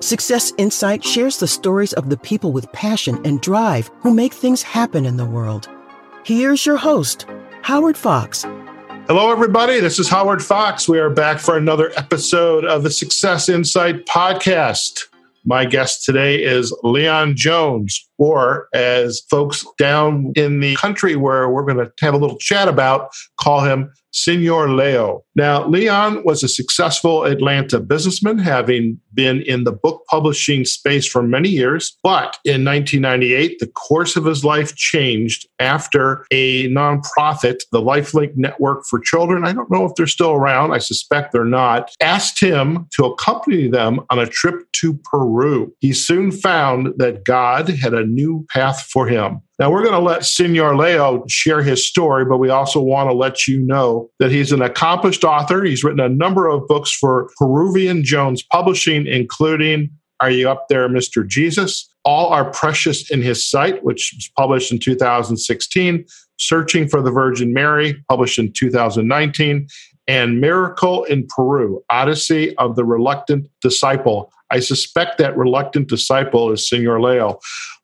Success Insight shares the stories of the people with passion and drive who make things happen in the world. Here's your host, Howard Fox. Hello, everybody. This is Howard Fox. We are back for another episode of the Success Insight podcast. My guest today is Leon Jones, or as folks down in the country where we're going to have a little chat about, call him Senor Leo. Now, Leon was a successful Atlanta businessman, having been in the book publishing space for many years. But in 1998, the course of his life changed after a nonprofit, the Lifelink Network for Children, I don't know if they're still around, I suspect they're not, asked him to accompany them on a trip to Peru. He soon found that God had a new path for him. Now, we're going to let Senor Leo share his story, but we also want to let you know that he's an accomplished author. He's written a number of books for Peruvian Jones Publishing, including Are You Up There, Mr. Jesus? All are precious in his sight, which was published in 2016, Searching for the Virgin Mary, published in 2019, and Miracle in Peru, Odyssey of the Reluctant Disciple. I suspect that reluctant disciple is Senor Leo.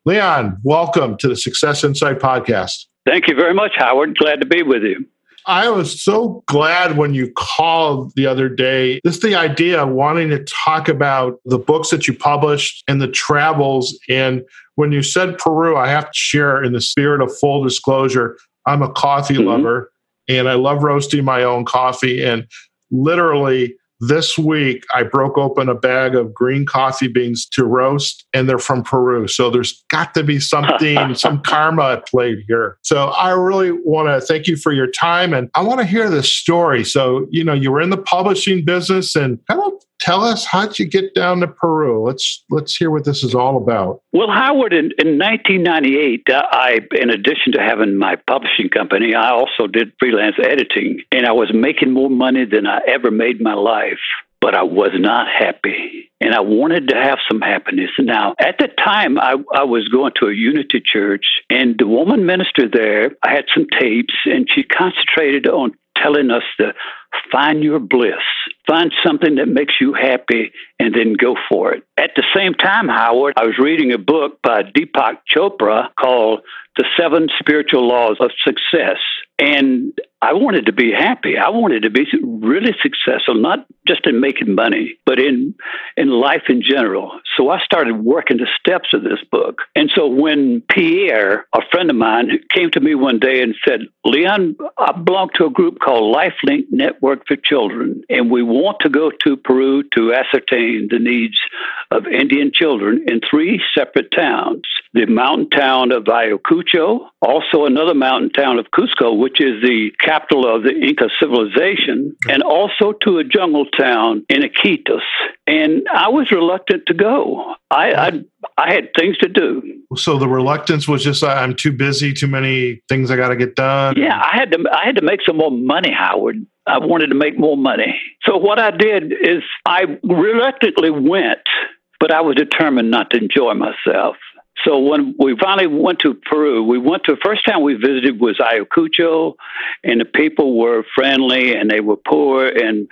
Leon, welcome to the Success Insight podcast. Thank you very much, Howard. Glad to be with you. I was so glad when you called the other day. Just the idea of wanting to talk about the books that you published and the travels. And when you said Peru, I have to share in the spirit of full disclosure, I'm a coffee mm-hmm. lover and I love roasting my own coffee. And literally, this week, I broke open a bag of green coffee beans to roast, and they're from Peru. So there's got to be something, some karma at play here. So I really want to thank you for your time, and I want to hear this story. So, you know, you were in the publishing business, and kind of tell us how'd you get down to Peru? Let's let's hear what this is all about. Well, Howard, in, in 1998, uh, I, in addition to having my publishing company, I also did freelance editing, and I was making more money than I ever made in my life. But I was not happy, and I wanted to have some happiness. Now, at the time, I, I was going to a Unity church, and the woman minister there, I had some tapes, and she concentrated on telling us to find your bliss, find something that makes you happy, and then go for it. At the same time, Howard, I was reading a book by Deepak Chopra called The Seven Spiritual Laws of Success. And I wanted to be happy. I wanted to be really successful, not just in making money, but in in life in general. So I started working the steps of this book. And so when Pierre, a friend of mine, came to me one day and said, "Leon, I belong to a group called LifeLink Network for Children, and we want to go to Peru to ascertain the needs of Indian children in three separate towns: the mountain town of Ayacucho, also another mountain town of Cusco, which is the capital of the Inca civilization, and also to a jungle town in Iquitos. And I was reluctant to go. I, I, I had things to do. So the reluctance was just I'm too busy, too many things I got to get done. Yeah, I had to I had to make some more money, Howard. I wanted to make more money. So what I did is I reluctantly went, but I was determined not to enjoy myself. So when we finally went to Peru, we went to the first town we visited was Ayacucho, and the people were friendly and they were poor and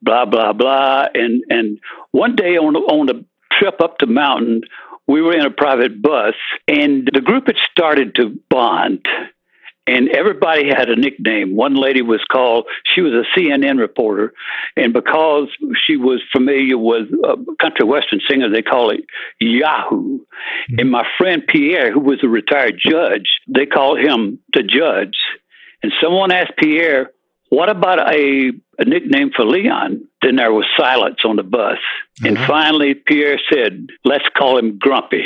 blah blah blah. And and one day on on the trip up the mountain, we were in a private bus, and the group had started to bond and everybody had a nickname. One lady was called, she was a CNN reporter, and because she was familiar with a country western singer, they call it Yahoo. Mm-hmm. And my friend Pierre, who was a retired judge, they called him the Judge. And someone asked Pierre, what about a, a nickname for Leon? Then there was silence on the bus. Mm-hmm. And finally, Pierre said, let's call him Grumpy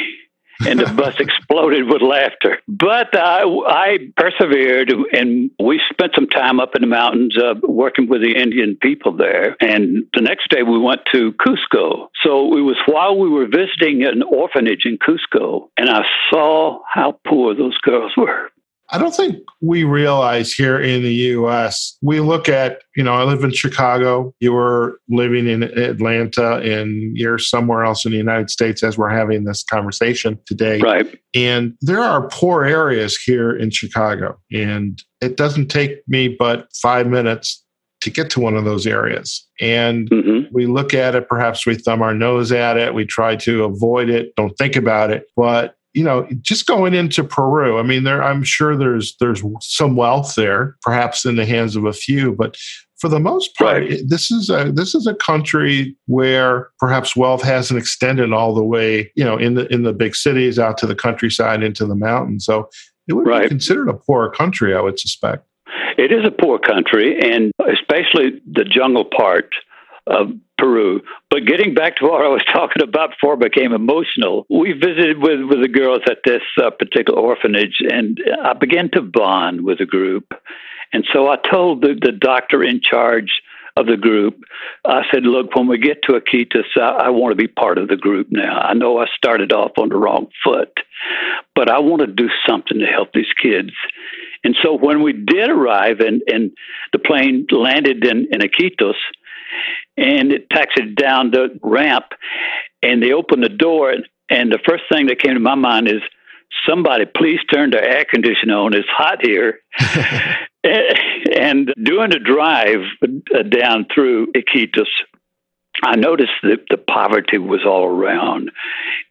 and the bus exploded with laughter. But I, I persevered, and we spent some time up in the mountains uh, working with the Indian people there. And the next day we went to Cusco. So it was while we were visiting an orphanage in Cusco, and I saw how poor those girls were. I don't think we realize here in the US, we look at, you know, I live in Chicago, you were living in Atlanta, and you're somewhere else in the United States as we're having this conversation today. Right. And there are poor areas here in Chicago. And it doesn't take me but five minutes to get to one of those areas. And mm-hmm. we look at it, perhaps we thumb our nose at it, we try to avoid it, don't think about it. But you know, just going into Peru, I mean, there I'm sure there's there's some wealth there, perhaps in the hands of a few, but for the most part, right. this is a this is a country where perhaps wealth hasn't extended all the way, you know, in the in the big cities out to the countryside into the mountains. So it would right. be considered a poor country, I would suspect. It is a poor country, and especially the jungle part Peru. But getting back to what I was talking about before became emotional, we visited with, with the girls at this uh, particular orphanage, and I began to bond with the group. And so I told the, the doctor in charge of the group, I said, look, when we get to Iquitos, I, I want to be part of the group now. I know I started off on the wrong foot, but I want to do something to help these kids. And so when we did arrive and, and the plane landed in, in Iquitos, and it taxied down the ramp, and they opened the door, and the first thing that came to my mind is, somebody please turn the air conditioner on. It's hot here. and doing the drive down through Iquitos, I noticed that the poverty was all around.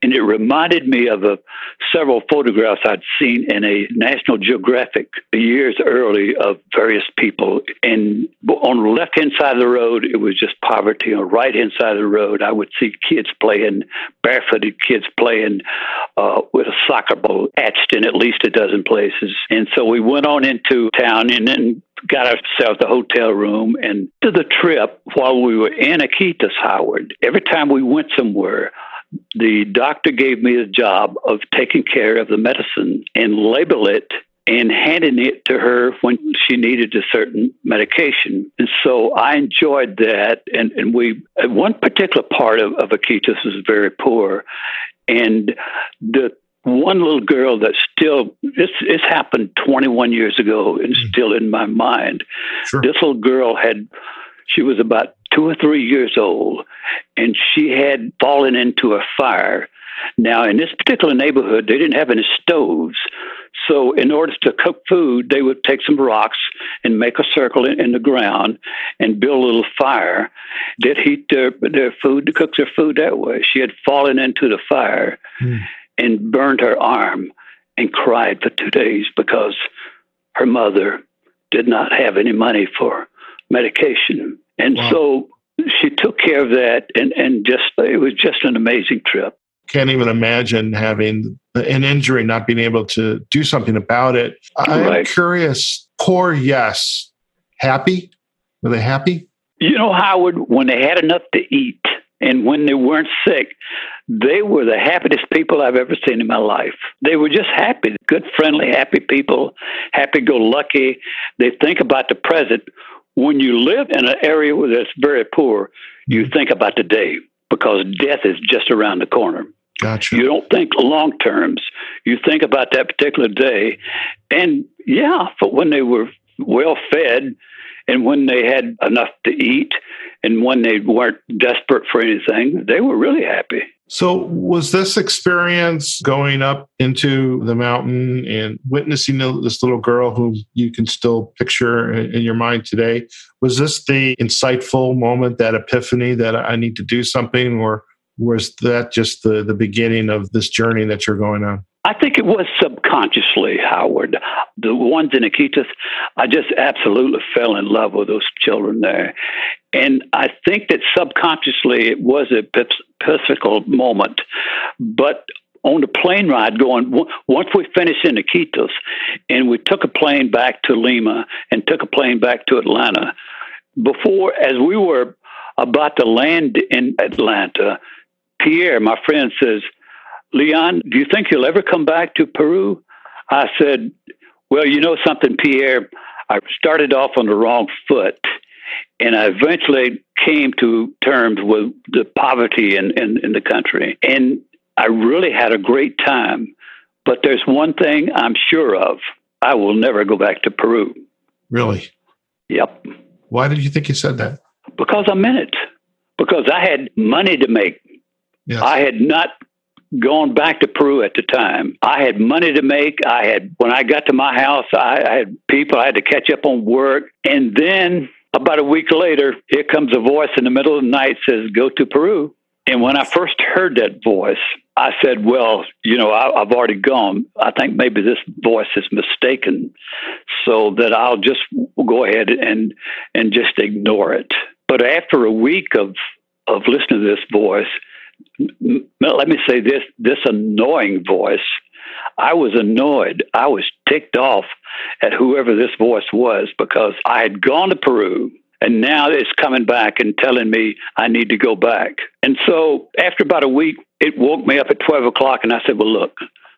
And it reminded me of a, several photographs I'd seen in a National Geographic years early of various people. And on the left hand side of the road, it was just poverty. On the right hand side of the road, I would see kids playing, barefooted kids playing uh, with a soccer ball etched in at least a dozen places. And so we went on into town and then got ourselves a hotel room and to the trip while we were in Iquitos, Howard. Every time we went somewhere, the doctor gave me the job of taking care of the medicine and label it and handing it to her when she needed a certain medication. And so I enjoyed that. And, and we, one particular part of, of Iquitos was very poor. And the one little girl that still it's it's happened 21 years ago and mm. still in my mind. Sure. This little girl had she was about two or three years old, and she had fallen into a fire. Now, in this particular neighborhood, they didn't have any stoves. So, in order to cook food, they would take some rocks and make a circle in, in the ground and build a little fire. They'd heat their, their food, to cook their food that way. She had fallen into the fire. Mm and burned her arm and cried for two days because her mother did not have any money for medication. And wow. so she took care of that and, and just it was just an amazing trip. Can't even imagine having an injury, not being able to do something about it. I'm right. curious, poor yes. Happy? Were they happy? You know, Howard, when they had enough to eat and when they weren't sick, they were the happiest people I've ever seen in my life. They were just happy, good, friendly, happy people, happy go lucky. They think about the present. When you live in an area that's very poor, you mm-hmm. think about the day because death is just around the corner. Gotcha. You don't think long terms. You think about that particular day. And yeah, but when they were well fed and when they had enough to eat and when they weren't desperate for anything, they were really happy. So, was this experience going up into the mountain and witnessing this little girl who you can still picture in your mind today? Was this the insightful moment, that epiphany that I need to do something, or was that just the, the beginning of this journey that you're going on? I think it was subconsciously, Howard. The ones in Iquitos, I just absolutely fell in love with those children there. And I think that subconsciously it was a physical moment. But on the plane ride going, once we finished in Iquitos and we took a plane back to Lima and took a plane back to Atlanta, before, as we were about to land in Atlanta, Pierre, my friend, says, Leon, do you think you'll ever come back to Peru? I said, Well, you know something, Pierre? I started off on the wrong foot, and I eventually came to terms with the poverty in, in, in the country. And I really had a great time. But there's one thing I'm sure of I will never go back to Peru. Really? Yep. Why did you think you said that? Because I'm in it. Because I had money to make. Yes. I had not going back to Peru at the time. I had money to make. I had when I got to my house, I, I had people. I had to catch up on work, and then about a week later, here comes a voice in the middle of the night says, "Go to Peru." And when I first heard that voice, I said, "Well, you know, I, have already gone. I think maybe this voice is mistaken, so that I'll just go ahead and and just ignore it." But after a week of of listening to this voice, let me say this: this annoying voice. I was annoyed. I was ticked off at whoever this voice was because I had gone to Peru and now it's coming back and telling me I need to go back. And so after about a week, it woke me up at 12 o'clock and I said, Well, look,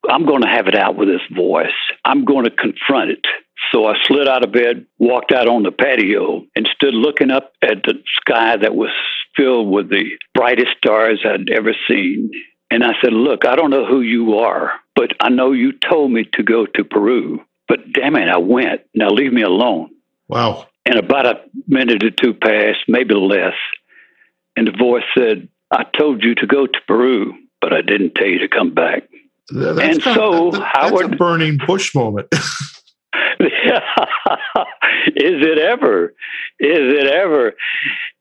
I'm going to have it out with this voice. I'm going to confront it. So I slid out of bed, walked out on the patio, and stood looking up at the sky that was filled with the brightest stars I'd ever seen. And I said, Look, I don't know who you are, but I know you told me to go to Peru. But damn it, I went. Now leave me alone. Wow. And about a minute or two passed, maybe less. And the voice said, I told you to go to Peru, but I didn't tell you to come back. That's and so, that, Howard. That's a burning bush moment. is it ever? Is it ever?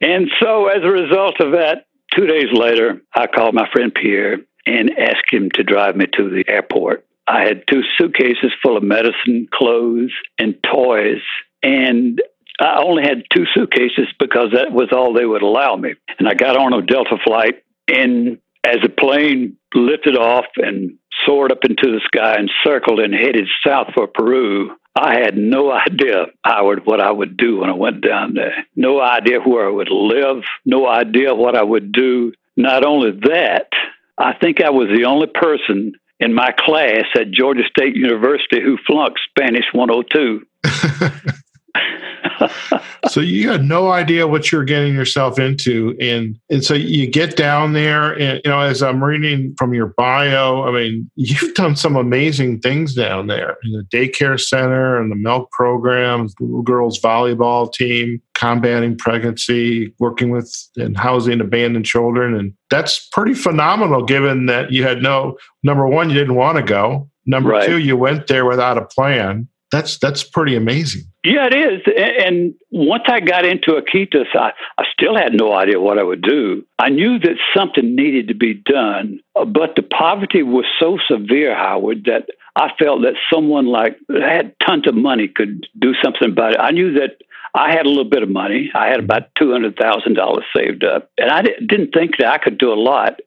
And so, as a result of that, two days later, I called my friend Pierre and asked him to drive me to the airport. I had two suitcases full of medicine, clothes, and toys. And I only had two suitcases because that was all they would allow me. And I got on a Delta flight, and as the plane lifted off and soared up into the sky and circled and headed south for Peru, I had no idea, Howard, what I would do when I went down there. No idea where I would live, no idea what I would do. Not only that, I think I was the only person in my class at Georgia State University who flunked Spanish 102. so you had no idea what you're getting yourself into and and so you get down there and you know as i'm reading from your bio i mean you've done some amazing things down there in the daycare center and the milk program little girls volleyball team combating pregnancy working with and housing abandoned children. And that's pretty phenomenal given that you had no number one you didn't want to go. Number right. two you went there without a plan that's that's pretty amazing. Yeah, it is. And once I got into Iquitos, I, I still had no idea what I would do. I knew that something needed to be done, but the poverty was so severe, Howard, that I felt that someone like had tons of money could do something about it. I knew that I had a little bit of money. I had about two hundred thousand dollars saved up, and I didn't think that I could do a lot,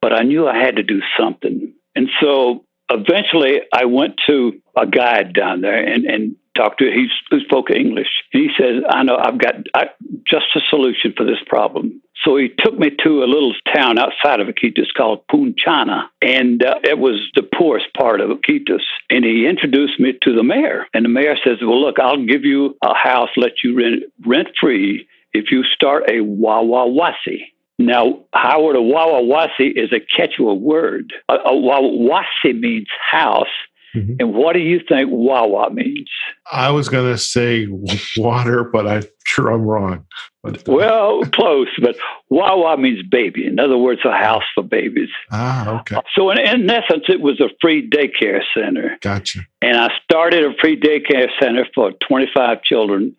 but I knew I had to do something. And so eventually I went to a guide down there and, and talked to. He spoke English. And he says, I know I've got I, just a solution for this problem. So he took me to a little town outside of Iquitos called Punchana, and uh, it was the poorest part of Iquitos. And he introduced me to the mayor. And the mayor says, Well, look, I'll give you a house, let you rent, rent free if you start a Wawawasi. Now, Howard, a Wawawasi is a Quechua word. A, a means house. Mm-hmm. And what do you think Wawa means? I was going to say water, but I'm sure I'm wrong. But, uh, well, close, but Wawa means baby. In other words, a house for babies. Ah, okay. So, in, in essence, it was a free daycare center. Gotcha. And I started a free daycare center for 25 children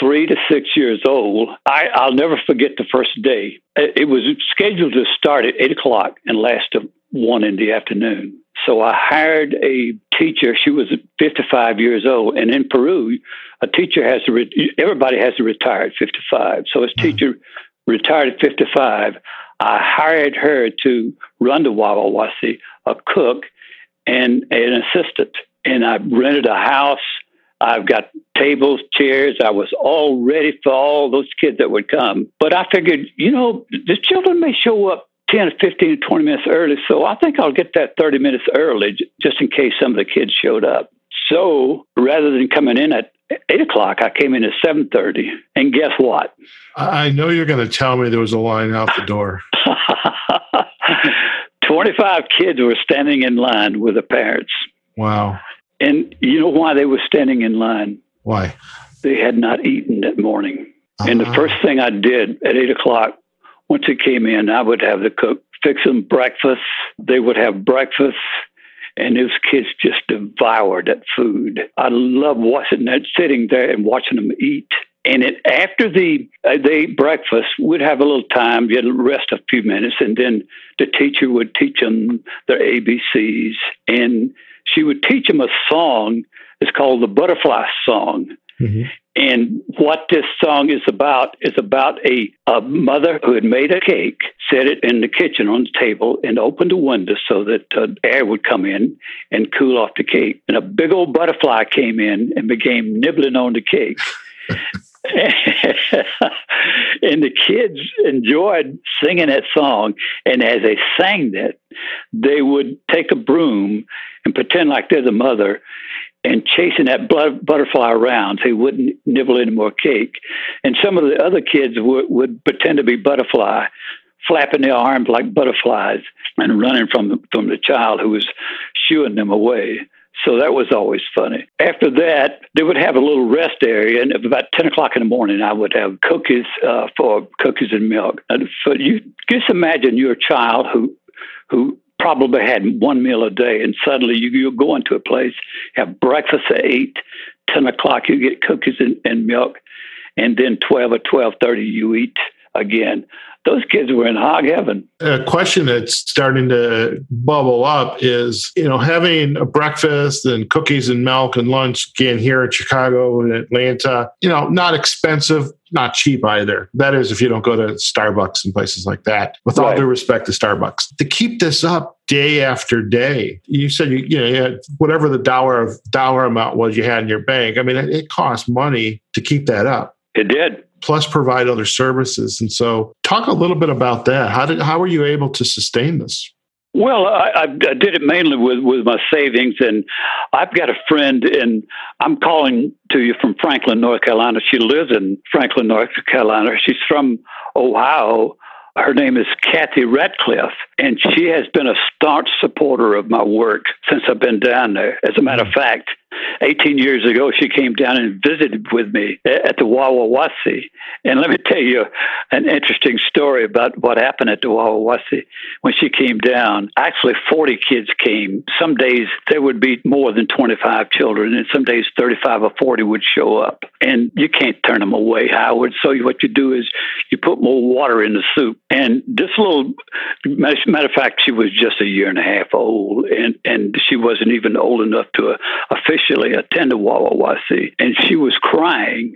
three to six years old. I, I'll never forget the first day. It was scheduled to start at eight o'clock and last to one in the afternoon. So I hired a teacher. She was 55 years old, and in Peru, a teacher has to. Re- everybody has to retire at 55. So his mm-hmm. teacher retired at 55. I hired her to run the Wawawasi, a cook, and an assistant. And I rented a house I've got tables, chairs. I was all ready for all those kids that would come. But I figured, you know, the children may show up 10 or 15 or 20 minutes early. So I think I'll get that 30 minutes early just in case some of the kids showed up. So rather than coming in at eight o'clock, I came in at 7.30. And guess what? I know you're going to tell me there was a line out the door. 25 kids were standing in line with the parents. Wow. And you know why they were standing in line? Why? They had not eaten that morning. Uh-huh. And the ah. first thing I did at eight o'clock, once it came in, I would have the cook fix them breakfast. They would have breakfast, and those kids just devoured that food. I love watching that, sitting there and watching them eat. And it, after the uh, they ate breakfast, we'd have a little time, you'd rest a few minutes, and then the teacher would teach them their ABCs, and she would teach them a song. It's called the Butterfly Song. Mm-hmm. And what this song is about is about a, a mother who had made a cake, set it in the kitchen on the table, and opened a window so that uh, air would come in and cool off the cake. And a big old butterfly came in and began nibbling on the cake. and the kids enjoyed singing that song. And as they sang that, they would take a broom and pretend like they're the mother and chasing that butterfly around so he wouldn't nibble any more cake. And some of the other kids would, would pretend to be butterfly, flapping their arms like butterflies and running from the, from the child who was shooing them away. So that was always funny. After that, they would have a little rest area, and about ten o'clock in the morning, I would have cookies uh, for cookies and milk. And so you just imagine you're a child who who probably had one meal a day, and suddenly you, you go into a place, have breakfast at eight, ten o'clock, you get cookies and, and milk, and then twelve or twelve thirty, you eat again. Those kids were in hog heaven. A question that's starting to bubble up is, you know, having a breakfast and cookies and milk and lunch again here in Chicago and Atlanta, you know, not expensive, not cheap either. That is, if you don't go to Starbucks and places like that. With right. all due respect to Starbucks, to keep this up day after day, you said you, you know you had whatever the dollar dollar amount was you had in your bank. I mean, it, it costs money to keep that up. It did plus provide other services. And so, talk a little bit about that. How did how were you able to sustain this? Well, I, I did it mainly with, with my savings, and I've got a friend, and I'm calling to you from Franklin, North Carolina. She lives in Franklin, North Carolina. She's from Ohio. Her name is Kathy Ratcliffe, and she has been a staunch supporter of my work since I've been down there. As a matter of mm-hmm. fact, 18 years ago, she came down and visited with me at the Wawawasi. And let me tell you an interesting story about what happened at the Wawawasi when she came down. Actually, 40 kids came. Some days there would be more than 25 children, and some days 35 or 40 would show up. And you can't turn them away, Howard. So what you do is you put more water in the soup. And this little, matter of fact, she was just a year and a half old, and, and she wasn't even old enough to officially attend a Wawawasi. And she was crying.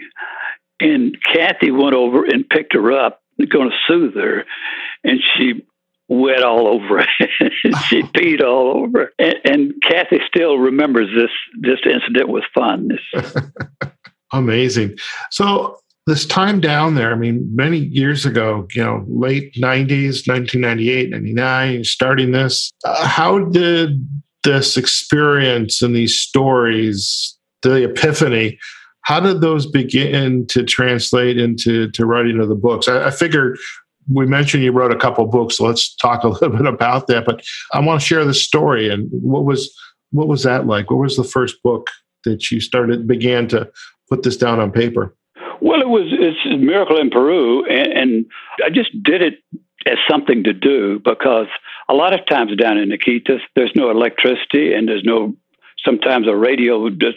And Kathy went over and picked her up, going to soothe her. And she wet all over she peed all over. And, and Kathy still remembers this this incident with fondness. Amazing. So this time down there, I mean, many years ago, you know, late 90s, 1998, 99, starting this, uh, how did this experience and these stories, the epiphany, how did those begin to translate into to writing of the books? I, I figured we mentioned you wrote a couple books, so let's talk a little bit about that. But I want to share the story and what was what was that like? What was the first book that you started began to put this down on paper? Well, it was it's a miracle in Peru, and, and I just did it as something to do because a lot of times down in Iquitos, there's no electricity and there's no sometimes a radio does,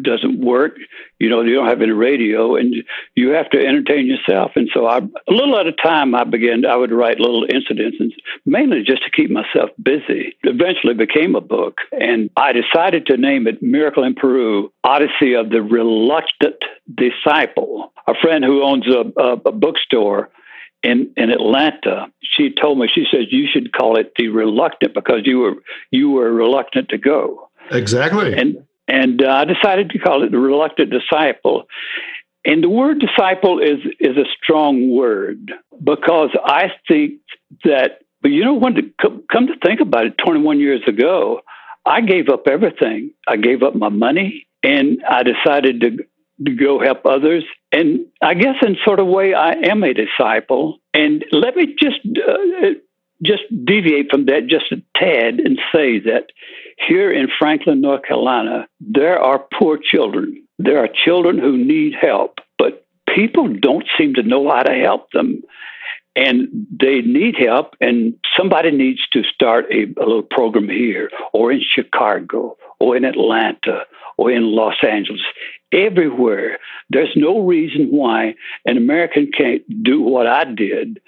doesn't work. You know, you don't have any radio, and you have to entertain yourself. And so, I, a little at a time, I began. I would write little incidents, and mainly just to keep myself busy. Eventually, became a book, and I decided to name it "Miracle in Peru: Odyssey of the Reluctant Disciple." A friend who owns a, a, a bookstore in in Atlanta, she told me she says you should call it the reluctant because you were you were reluctant to go. Exactly. And and uh, I decided to call it the reluctant disciple. And the word disciple is is a strong word because I think that, but you know, when to come to think about it, 21 years ago, I gave up everything. I gave up my money, and I decided to to go help others. And I guess in sort of way, I am a disciple. And let me just uh, just deviate from that just a tad and say that here in Franklin, North Carolina, there are poor children. There are children who need help, but people don't seem to know how to help them. And they need help, and somebody needs to start a, a little program here or in Chicago or in Atlanta or in Los Angeles. Everywhere. There's no reason why an American can't do what I did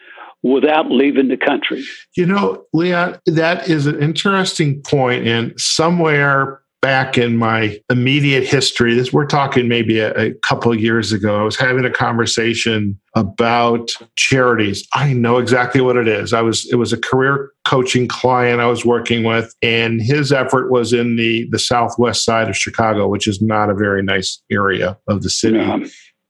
without leaving the country. You know, Leon, that is an interesting point, and somewhere back in my immediate history, this we're talking maybe a, a couple of years ago, I was having a conversation about charities. I know exactly what it is. I was it was a career coaching client I was working with, and his effort was in the the southwest side of Chicago, which is not a very nice area of the city. Yeah.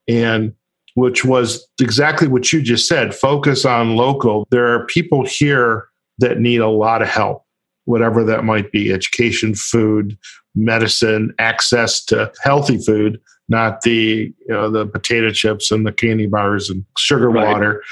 And which was exactly what you just said focus on local. There are people here that need a lot of help whatever that might be education, food, medicine, access to healthy food, not the you know the potato chips and the candy bars and sugar right. water.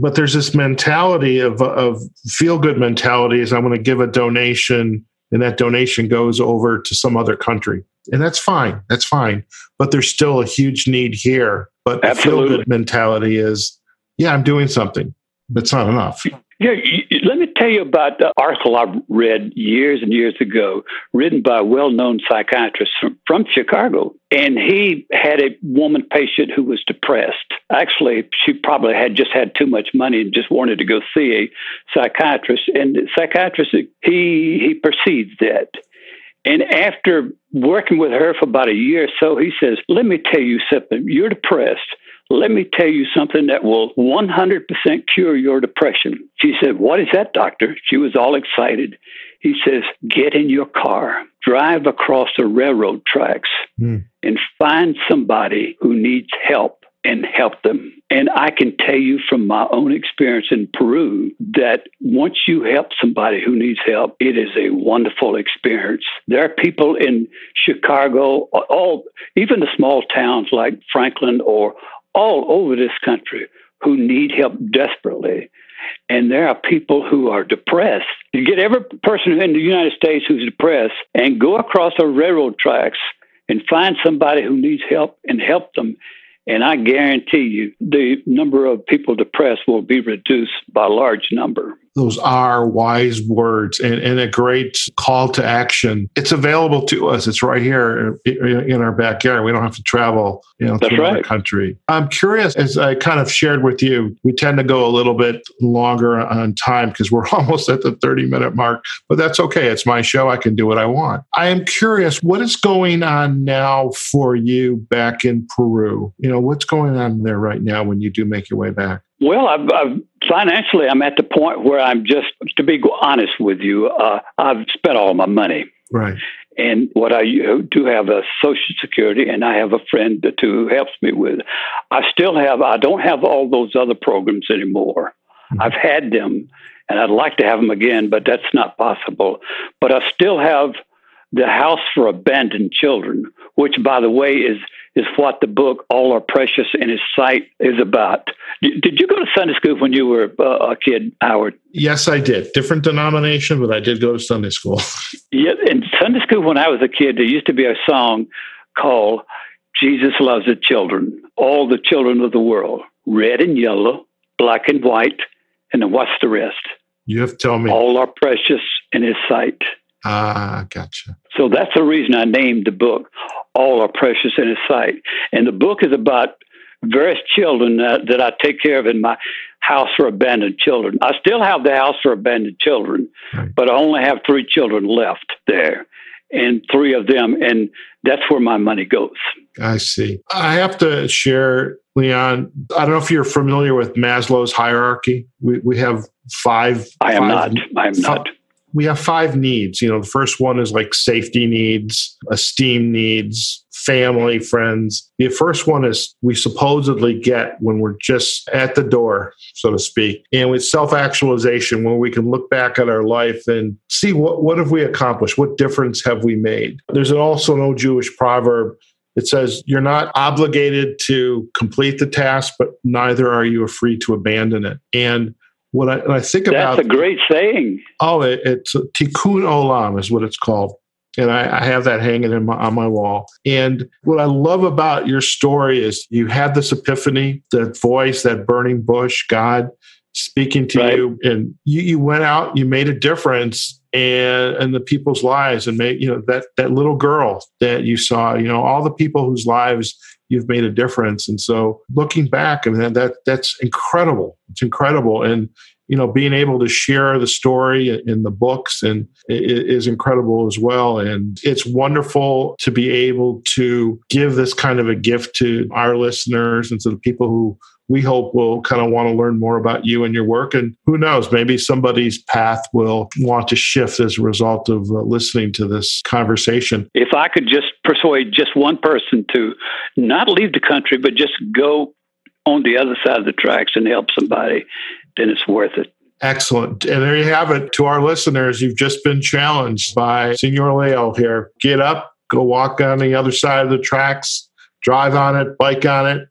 But there's this mentality of of feel good mentality is I'm going to give a donation and that donation goes over to some other country. And that's fine. That's fine. But there's still a huge need here. But Absolutely. the feel good mentality is, yeah, I'm doing something. That's not enough. Yeah, let me tell you about the article I read years and years ago, written by a well known psychiatrist from, from, Chicago. And he had a woman patient who was depressed. Actually, she probably had just had too much money and just wanted to go see a psychiatrist. And the psychiatrist, he, he perceives that. And after working with her for about a year or so, he says, Let me tell you something. You're depressed let me tell you something that will 100% cure your depression. She said, What is that, doctor? She was all excited. He says, Get in your car, drive across the railroad tracks, mm. and find somebody who needs help and help them. And I can tell you from my own experience in Peru that once you help somebody who needs help, it is a wonderful experience. There are people in Chicago, all even the small towns like Franklin or all over this country who need help desperately. And there are people who are depressed. You get every person in the United States who's depressed and go across the railroad tracks and find somebody who needs help and help them. And I guarantee you the number of people depressed will be reduced by a large number those are wise words and, and a great call to action. It's available to us. It's right here in our backyard. We don't have to travel, you know, to another country. I'm curious, as I kind of shared with you, we tend to go a little bit longer on time because we're almost at the 30 minute mark, but that's okay. It's my show. I can do what I want. I am curious, what is going on now for you back in Peru? You know, what's going on there right now when you do make your way back? Well, I've, I've, financially, I'm at the point where I'm just, to be honest with you, uh, I've spent all my money. Right. And what I do have a Social Security, and I have a friend who helps me with. I still have. I don't have all those other programs anymore. Mm-hmm. I've had them, and I'd like to have them again, but that's not possible. But I still have the House for Abandoned Children, which, by the way, is is what the book All Are Precious in His Sight is about. Did you go to Sunday school when you were uh, a kid, Howard? Yes, I did. Different denomination, but I did go to Sunday school. yeah, in Sunday school when I was a kid, there used to be a song called Jesus Loves the Children, all the children of the world, red and yellow, black and white, and then what's the rest? You have to tell me. All are precious in his sight. Ah, gotcha. So that's the reason I named the book All Are Precious in His Sight. And the book is about various children that, that I take care of in my house for abandoned children. I still have the house for abandoned children, right. but I only have three children left there and three of them, and that's where my money goes. I see. I have to share, Leon. I don't know if you're familiar with Maslow's hierarchy. We, we have five. I am five, not. I am five, not we have five needs. You know, the first one is like safety needs, esteem needs, family, friends. The first one is we supposedly get when we're just at the door, so to speak. And with self actualization, when we can look back at our life and see what, what have we accomplished? What difference have we made? There's also an old Jewish proverb. It says, You're not obligated to complete the task, but neither are you free to abandon it. And when I, when I think That's about that's a great saying. Oh, it, it's Tikkun Olam is what it's called, and I, I have that hanging my, on my wall. And what I love about your story is you had this epiphany, that voice, that burning bush, God speaking to right. you, and you, you went out, you made a difference, and and the people's lives and make you know that that little girl that you saw you know all the people whose lives you've made a difference. And so looking back i mean that that's incredible. It's incredible. And you know being able to share the story in the books and is incredible as well. And it's wonderful to be able to give this kind of a gift to our listeners and to the people who we hope will kind of want to learn more about you and your work. And who knows, maybe somebody's path will want to shift as a result of uh, listening to this conversation. If I could just persuade just one person to not leave the country, but just go on the other side of the tracks and help somebody, then it's worth it. Excellent. And there you have it. To our listeners, you've just been challenged by Senor Leo here. Get up, go walk on the other side of the tracks, drive on it, bike on it,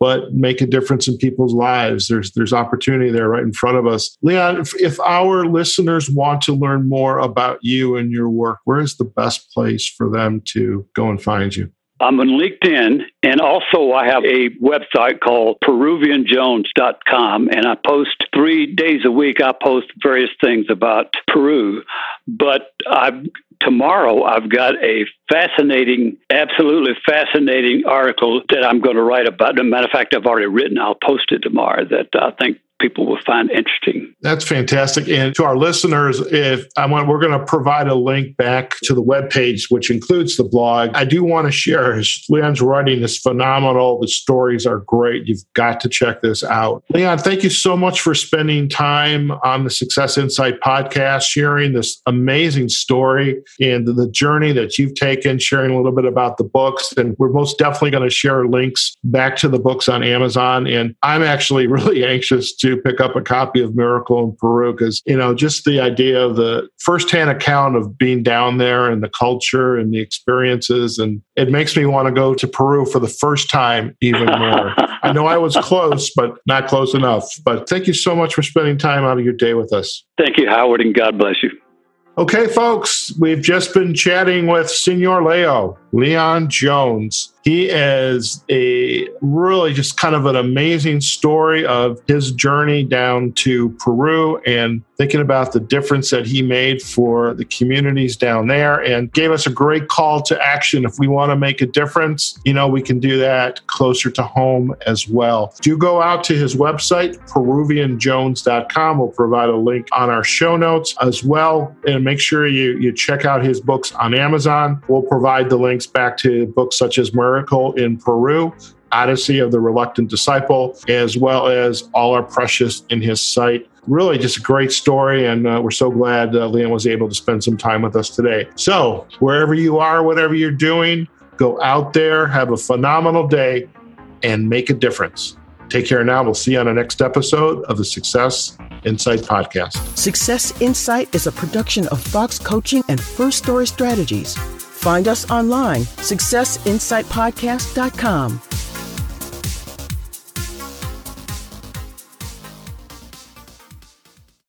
but make a difference in people's lives. There's there's opportunity there right in front of us. Leon, if, if our listeners want to learn more about you and your work, where is the best place for them to go and find you? I'm on LinkedIn, and also I have a website called PeruvianJones.com, and I post three days a week. I post various things about Peru, but I've tomorrow I've got a fascinating, absolutely fascinating article that I'm going to write about. As a matter of fact, I've already written. I'll post it tomorrow that I think people will find interesting. That's fantastic. And to our listeners, if I want, we're going to provide a link back to the web page, which includes the blog. I do want to share Leon's writing is phenomenal. The stories are great. You've got to check this out. Leon, thank you so much for spending time on the Success Insight podcast, sharing this amazing story and the journey that you've taken, sharing a little bit about the books. And we're most definitely going to share links back to the books on Amazon. And I'm actually really anxious to pick up a copy of Miracle in Peru because, you know, just the idea of the firsthand account of being down there and the culture and the experiences. And it makes me want to go to Peru for the first time even more. I know I was close, but not close enough. But thank you so much for spending time out of your day with us. Thank you, Howard, and God bless you. Okay, folks, we've just been chatting with Senor Leo, Leon Jones. He is a really just kind of an amazing story of his journey down to Peru and thinking about the difference that he made for the communities down there and gave us a great call to action. If we want to make a difference, you know, we can do that closer to home as well. Do go out to his website, peruvianjones.com. We'll provide a link on our show notes as well. And make sure you, you check out his books on Amazon. We'll provide the links back to books such as Miracle in Peru, Odyssey of the Reluctant Disciple, as well as All Are Precious in his sight. Really, just a great story, and uh, we're so glad uh, was able to spend some time with us today. So, wherever you are, whatever you're doing, go out there, have a phenomenal day, and make a difference. Take care now. We'll see you on the next episode of the Success Insight Podcast. Success Insight is a production of Fox Coaching and First Story Strategies. Find us online, successinsightpodcast.com.